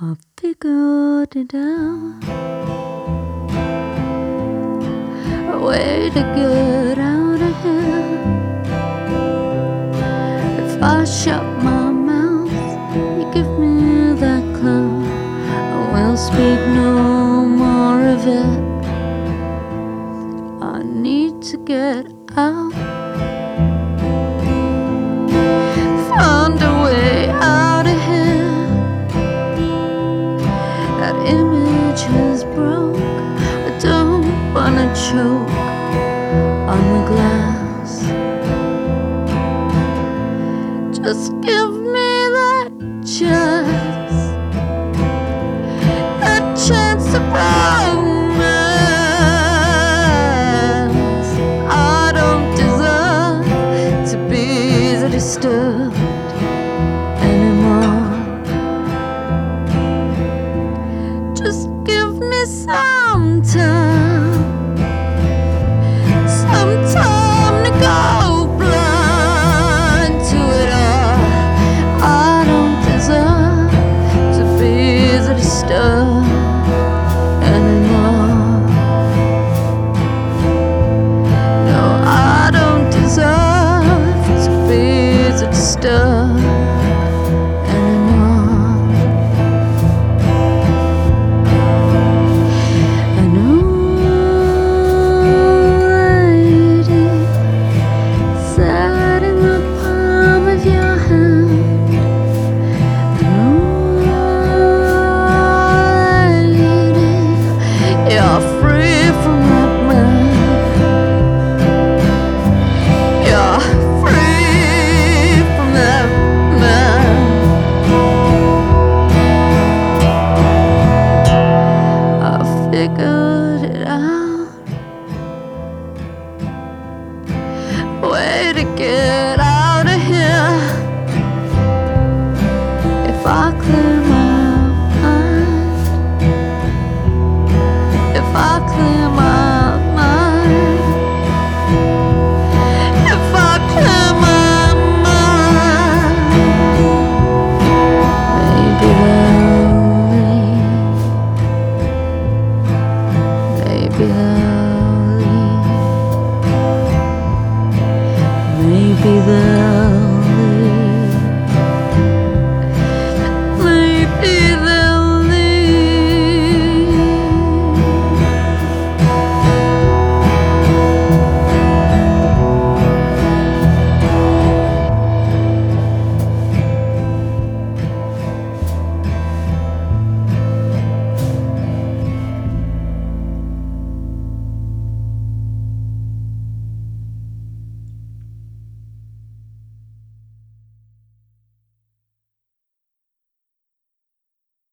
I figured it out. A way to get out of here. If I shut my mouth, you give me that clue. I will speak no more of it. Just give me that chance, a chance to romance. I don't deserve to be the disturbed. good.